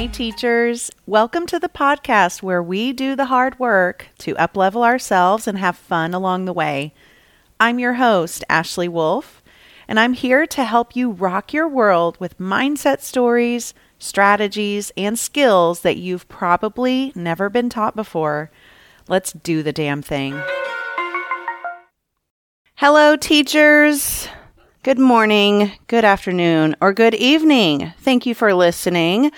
Hey, teachers. Welcome to the podcast where we do the hard work to uplevel ourselves and have fun along the way. I'm your host, Ashley Wolfe, and I'm here to help you rock your world with mindset stories, strategies, and skills that you've probably never been taught before. Let's do the damn thing. Hello, teachers. Good morning, good afternoon, or good evening. Thank you for listening.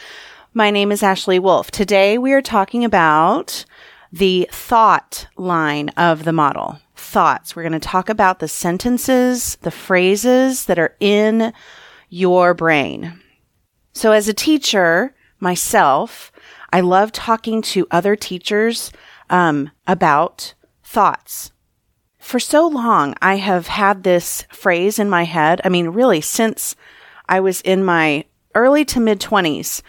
My name is Ashley Wolfe. Today we are talking about the thought line of the model. Thoughts. We're going to talk about the sentences, the phrases that are in your brain. So as a teacher myself, I love talking to other teachers um, about thoughts for so long, I have had this phrase in my head. I mean, really, since I was in my early to mid 20s,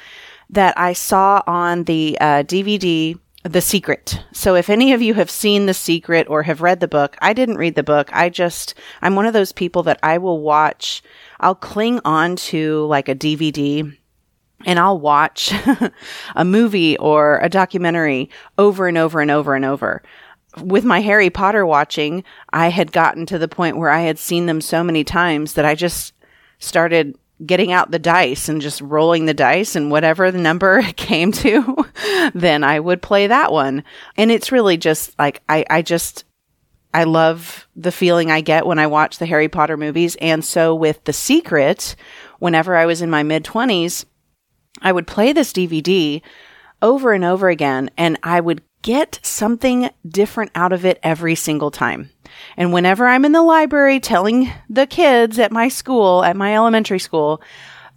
that I saw on the uh, DVD The Secret. So if any of you have seen The Secret or have read the book, I didn't read the book. I just, I'm one of those people that I will watch, I'll cling on to like a DVD and I'll watch a movie or a documentary over and over and over and over with my Harry Potter watching, I had gotten to the point where I had seen them so many times that I just started getting out the dice and just rolling the dice and whatever the number came to, then I would play that one. And it's really just like, I, I just, I love the feeling I get when I watch the Harry Potter movies. And so with The Secret, whenever I was in my mid 20s, I would play this DVD over and over again and I would get something different out of it every single time. And whenever I'm in the library telling the kids at my school, at my elementary school,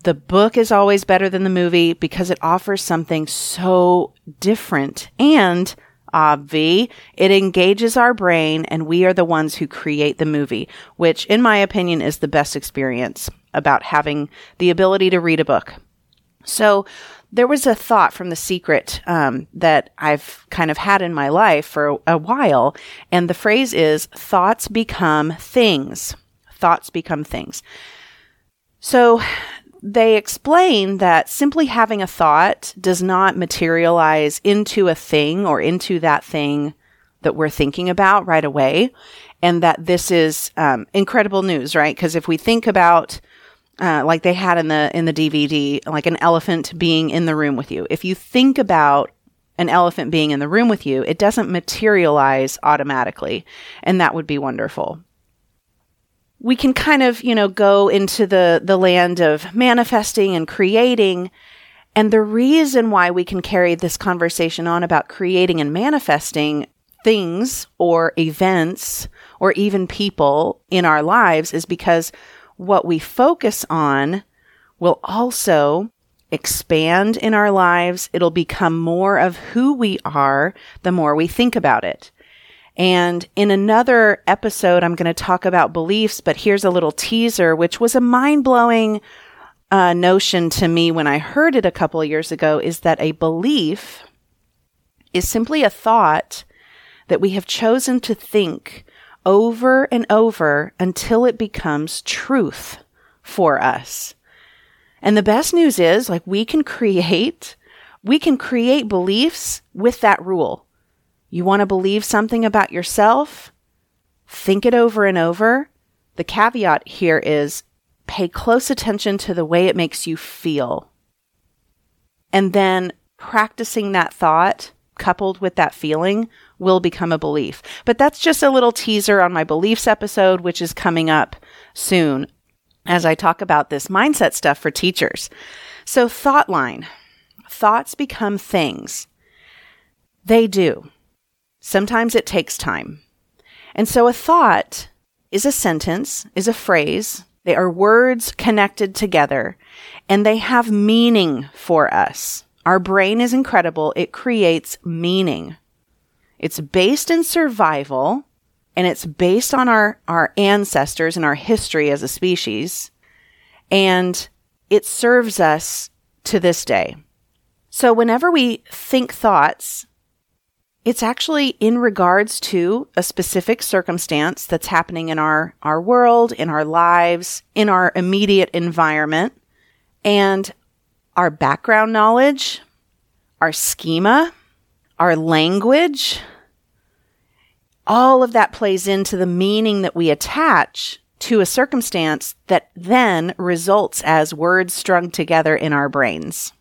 the book is always better than the movie because it offers something so different and obvi. It engages our brain and we are the ones who create the movie, which in my opinion is the best experience about having the ability to read a book. So there was a thought from the secret um, that I've kind of had in my life for a while, and the phrase is thoughts become things. Thoughts become things. So they explain that simply having a thought does not materialize into a thing or into that thing that we're thinking about right away. And that this is um, incredible news, right? Because if we think about uh, like they had in the in the DVD, like an elephant being in the room with you. If you think about an elephant being in the room with you, it doesn't materialize automatically, and that would be wonderful. We can kind of, you know, go into the the land of manifesting and creating. And the reason why we can carry this conversation on about creating and manifesting things or events or even people in our lives is because what we focus on will also expand in our lives. It'll become more of who we are the more we think about it. And in another episode, I'm going to talk about beliefs, but here's a little teaser, which was a mind blowing uh, notion to me when I heard it a couple of years ago is that a belief is simply a thought that we have chosen to think over and over until it becomes truth for us. And the best news is like we can create, we can create beliefs with that rule. You want to believe something about yourself? Think it over and over. The caveat here is pay close attention to the way it makes you feel. And then practicing that thought coupled with that feeling will become a belief. But that's just a little teaser on my beliefs episode, which is coming up soon as I talk about this mindset stuff for teachers. So, thought line thoughts become things. They do. Sometimes it takes time. And so, a thought is a sentence, is a phrase. They are words connected together, and they have meaning for us. Our brain is incredible. It creates meaning. It's based in survival and it's based on our, our ancestors and our history as a species. And it serves us to this day. So whenever we think thoughts, it's actually in regards to a specific circumstance that's happening in our, our world, in our lives, in our immediate environment. And our background knowledge our schema, our language, all of that plays into the meaning that we attach to a circumstance that then results as words strung together in our brains.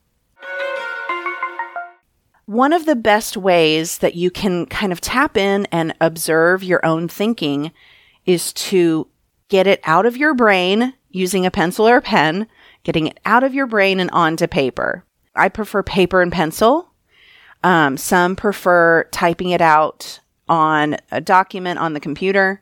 One of the best ways that you can kind of tap in and observe your own thinking is to get it out of your brain using a pencil or a pen, getting it out of your brain and onto paper. I prefer paper and pencil. Um, some prefer typing it out on a document on the computer.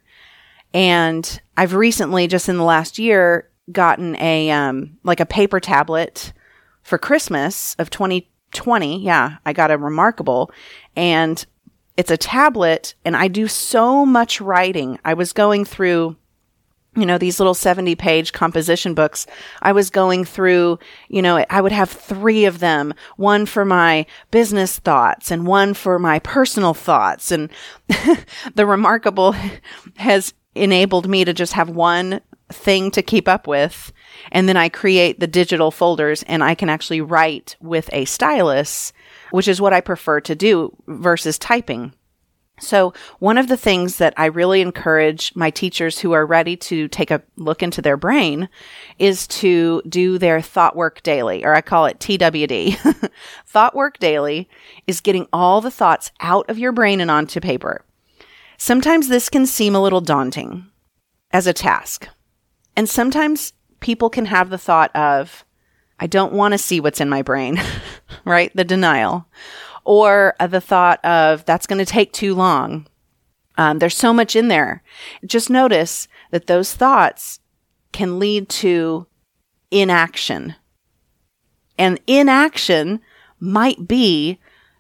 And I've recently, just in the last year, gotten a um, like a paper tablet for Christmas of 2020. Yeah, I got a reMarkable, and it's a tablet, and I do so much writing. I was going through you know, these little 70 page composition books. I was going through, you know, I would have three of them, one for my business thoughts and one for my personal thoughts. And the reMarkable has enabled me to just have one thing to keep up with. And then I create the digital folders and I can actually write with a stylus, which is what I prefer to do versus typing. So, one of the things that I really encourage my teachers who are ready to take a look into their brain is to do their thought work daily, or I call it TWD. thought work daily is getting all the thoughts out of your brain and onto paper. Sometimes this can seem a little daunting as a task. And sometimes people can have the thought of, I don't want to see what's in my brain, right? The denial or the thought of that's going to take too long. Um, there's so much in there. Just notice that those thoughts can lead to inaction. And inaction might be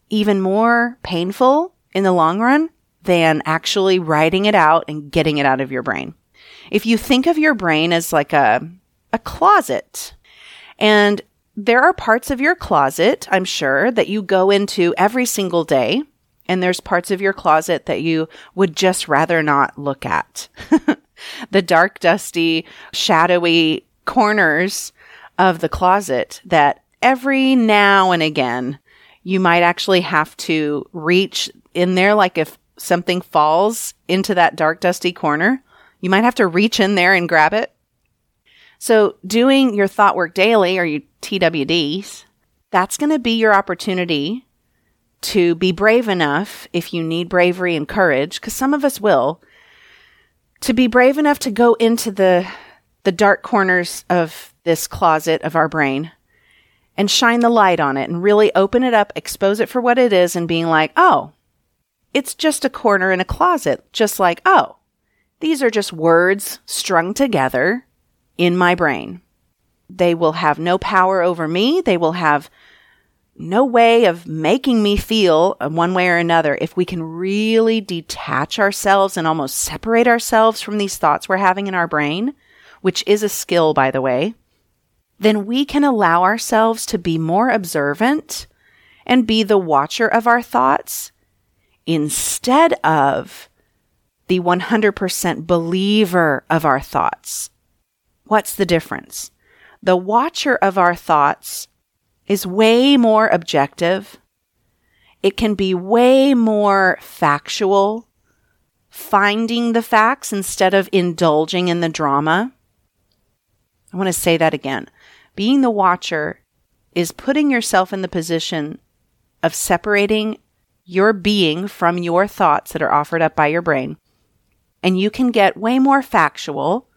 even more painful in the long run than actually writing it out and getting it out of your brain. If you think of your brain as like a, a closet and there are parts of your closet, I'm sure, that you go into every single day. And there's parts of your closet that you would just rather not look at. the dark, dusty, shadowy corners of the closet that every now and again you might actually have to reach in there. Like if something falls into that dark, dusty corner, you might have to reach in there and grab it. So doing your thought work daily or your TWDs, that's going to be your opportunity to be brave enough if you need bravery and courage, because some of us will, to be brave enough to go into the the dark corners of this closet of our brain and shine the light on it and really open it up, expose it for what it is, and being like, oh, it's just a corner in a closet. Just like, oh, these are just words strung together in my brain. They will have no power over me. They will have no way of making me feel uh, one way or another if we can really detach ourselves and almost separate ourselves from these thoughts we're having in our brain, which is a skill, by the way, then we can allow ourselves to be more observant and be the watcher of our thoughts instead of the 100% believer of our thoughts. What's the difference? The watcher of our thoughts is way more objective. It can be way more factual, finding the facts instead of indulging in the drama. I want to say that again. Being the watcher is putting yourself in the position of separating your being from your thoughts that are offered up by your brain. And you can get way more factual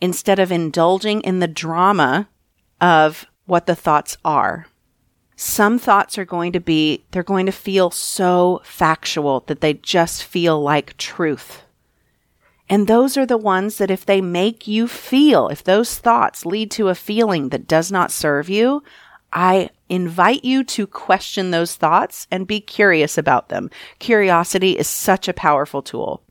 instead of indulging in the drama of what the thoughts are. Some thoughts are going to be, they're going to feel so factual that they just feel like truth. And those are the ones that if they make you feel, if those thoughts lead to a feeling that does not serve you, I invite you to question those thoughts and be curious about them. Curiosity is such a powerful tool.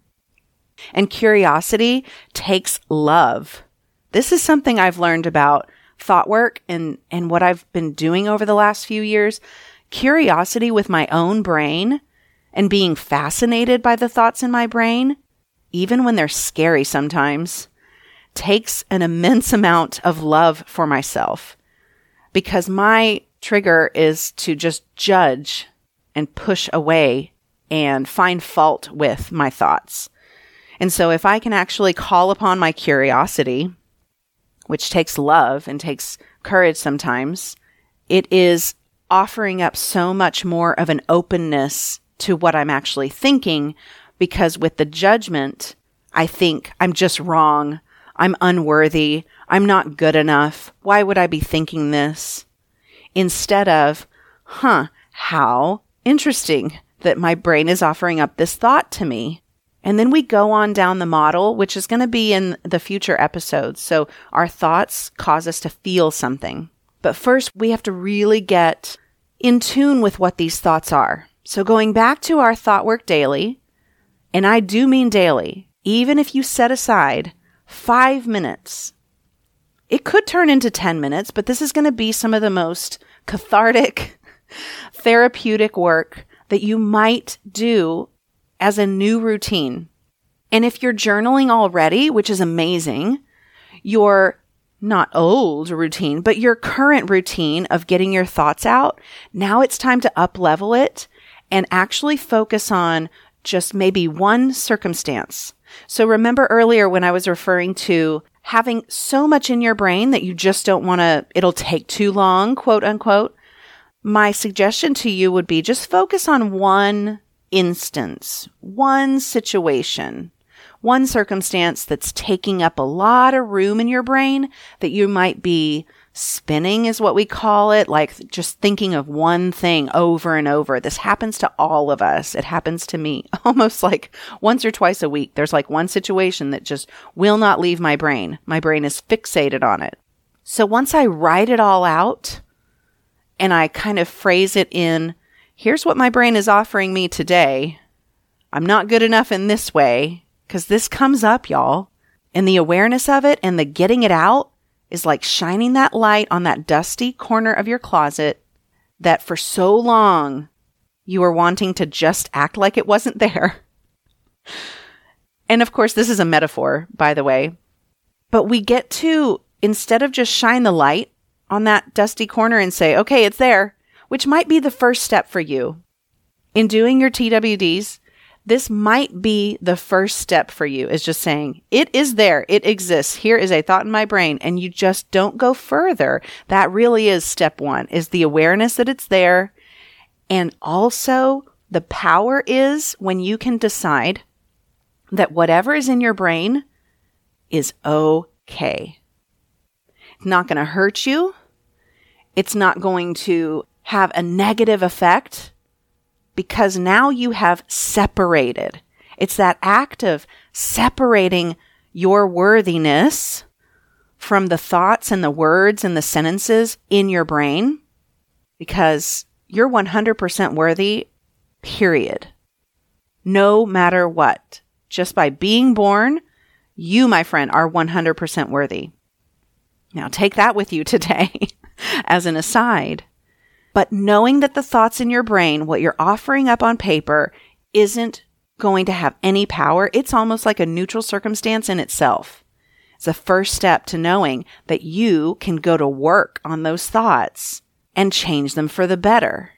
And curiosity takes love. This is something I've learned about thought work and, and what I've been doing over the last few years. Curiosity with my own brain and being fascinated by the thoughts in my brain, even when they're scary sometimes, takes an immense amount of love for myself because my trigger is to just judge and push away and find fault with my thoughts. And so if I can actually call upon my curiosity, which takes love and takes courage sometimes, it is offering up so much more of an openness to what I'm actually thinking because with the judgment, I think I'm just wrong. I'm unworthy. I'm not good enough. Why would I be thinking this? Instead of, huh, how interesting that my brain is offering up this thought to me. And then we go on down the model, which is going to be in the future episodes. So our thoughts cause us to feel something. But first, we have to really get in tune with what these thoughts are. So going back to our thought work daily, and I do mean daily, even if you set aside five minutes, it could turn into 10 minutes, but this is going to be some of the most cathartic, therapeutic work that you might do as a new routine. And if you're journaling already, which is amazing, your not old routine, but your current routine of getting your thoughts out, now it's time to up level it and actually focus on just maybe one circumstance. So remember earlier when I was referring to having so much in your brain that you just don't want to, it'll take too long, quote unquote. My suggestion to you would be just focus on one instance, one situation, one circumstance that's taking up a lot of room in your brain that you might be spinning is what we call it, like just thinking of one thing over and over. This happens to all of us. It happens to me almost like once or twice a week. There's like one situation that just will not leave my brain. My brain is fixated on it. So once I write it all out and I kind of phrase it in here's what my brain is offering me today. I'm not good enough in this way because this comes up, y'all. And the awareness of it and the getting it out is like shining that light on that dusty corner of your closet that for so long you were wanting to just act like it wasn't there. and of course, this is a metaphor, by the way. But we get to, instead of just shine the light on that dusty corner and say, okay, it's there, which might be the first step for you. In doing your TWDs, this might be the first step for you is just saying, it is there. It exists. Here is a thought in my brain. And you just don't go further. That really is step one is the awareness that it's there. And also the power is when you can decide that whatever is in your brain is okay. It's not going to hurt you. It's not going to have a negative effect because now you have separated. It's that act of separating your worthiness from the thoughts and the words and the sentences in your brain because you're 100% worthy, period. No matter what. Just by being born, you, my friend, are 100% worthy. Now take that with you today as an aside. But knowing that the thoughts in your brain, what you're offering up on paper, isn't going to have any power, it's almost like a neutral circumstance in itself. It's a first step to knowing that you can go to work on those thoughts and change them for the better.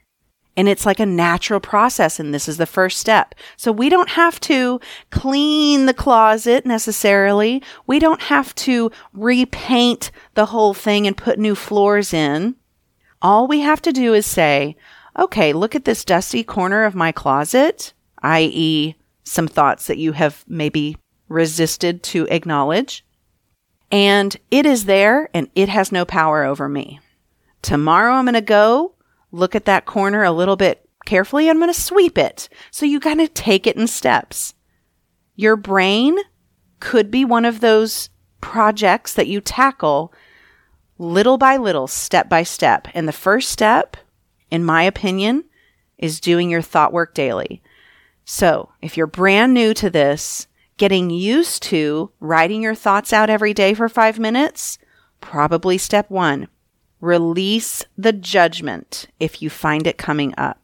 And it's like a natural process. And this is the first step. So we don't have to clean the closet necessarily. We don't have to repaint the whole thing and put new floors in. All we have to do is say, okay, look at this dusty corner of my closet, i.e., some thoughts that you have maybe resisted to acknowledge. And it is there and it has no power over me. Tomorrow I'm going to go look at that corner a little bit carefully. I'm going to sweep it. So you got to take it in steps. Your brain could be one of those projects that you tackle little by little, step by step. And the first step, in my opinion, is doing your thought work daily. So if you're brand new to this, getting used to writing your thoughts out every day for five minutes, probably step one. Release the judgment if you find it coming up.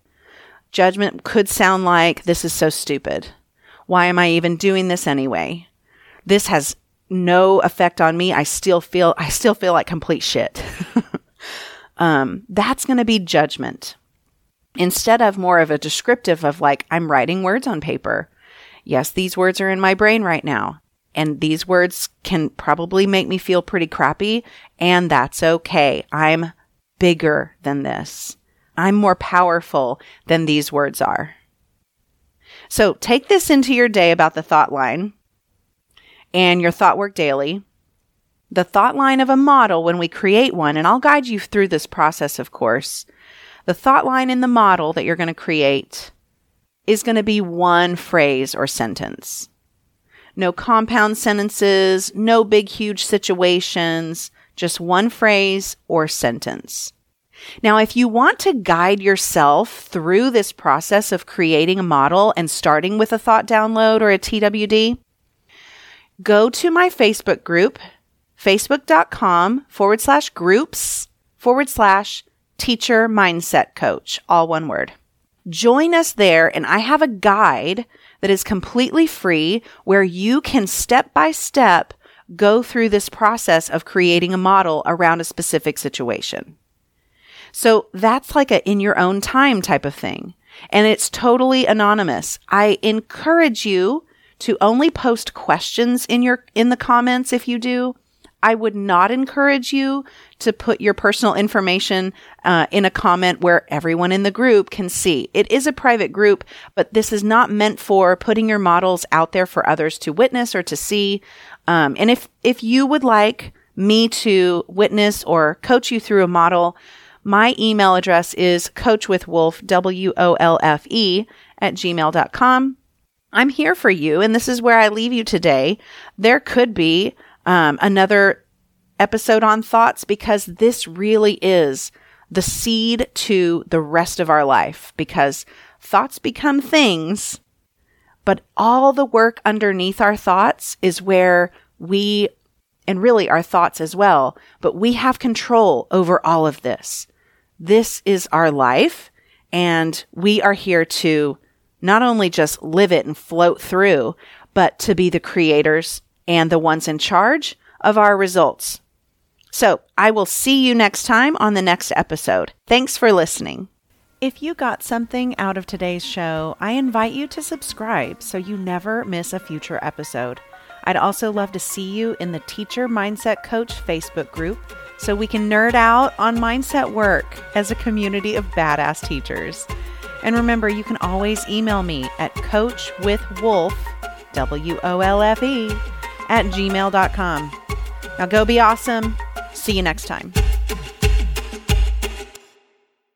Judgment could sound like, this is so stupid. Why am I even doing this anyway? This has no effect on me. I still feel I still feel like complete shit. um, that's going to be judgment instead of more of a descriptive of like, I'm writing words on paper. Yes, these words are in my brain right now. And these words can probably make me feel pretty crappy. And that's okay. I'm bigger than this. I'm more powerful than these words are. So take this into your day about the thought line and your thought work daily. The thought line of a model when we create one, and I'll guide you through this process, of course. The thought line in the model that you're going to create is going to be one phrase or sentence. No compound sentences, no big, huge situations, just one phrase or sentence. Now, if you want to guide yourself through this process of creating a model and starting with a thought download or a TWD, go to my Facebook group, facebook.com forward slash groups forward slash teacher mindset coach, all one word. Join us there, and I have a guide that is completely free where you can step by step go through this process of creating a model around a specific situation. So that's like a in your own time type of thing. And it's totally anonymous. I encourage you to only post questions in your in the comments if you do. I would not encourage you to put your personal information uh, in a comment where everyone in the group can see. It is a private group, but this is not meant for putting your models out there for others to witness or to see. Um, and if if you would like me to witness or coach you through a model, my email address is coachwithwolfe, W O L F E, at gmail.com. I'm here for you, and this is where I leave you today. There could be um, another episode on thoughts because this really is the seed to the rest of our life because thoughts become things, but all the work underneath our thoughts is where we, and really our thoughts as well, but we have control over all of this. This is our life, and we are here to not only just live it and float through, but to be the creators and the ones in charge of our results. So I will see you next time on the next episode. Thanks for listening. If you got something out of today's show, I invite you to subscribe so you never miss a future episode. I'd also love to see you in the Teacher Mindset Coach Facebook group so we can nerd out on mindset work as a community of badass teachers. And remember, you can always email me at coachwithwolfe, W O L F E, at gmail.com. Now go be awesome. See you next time.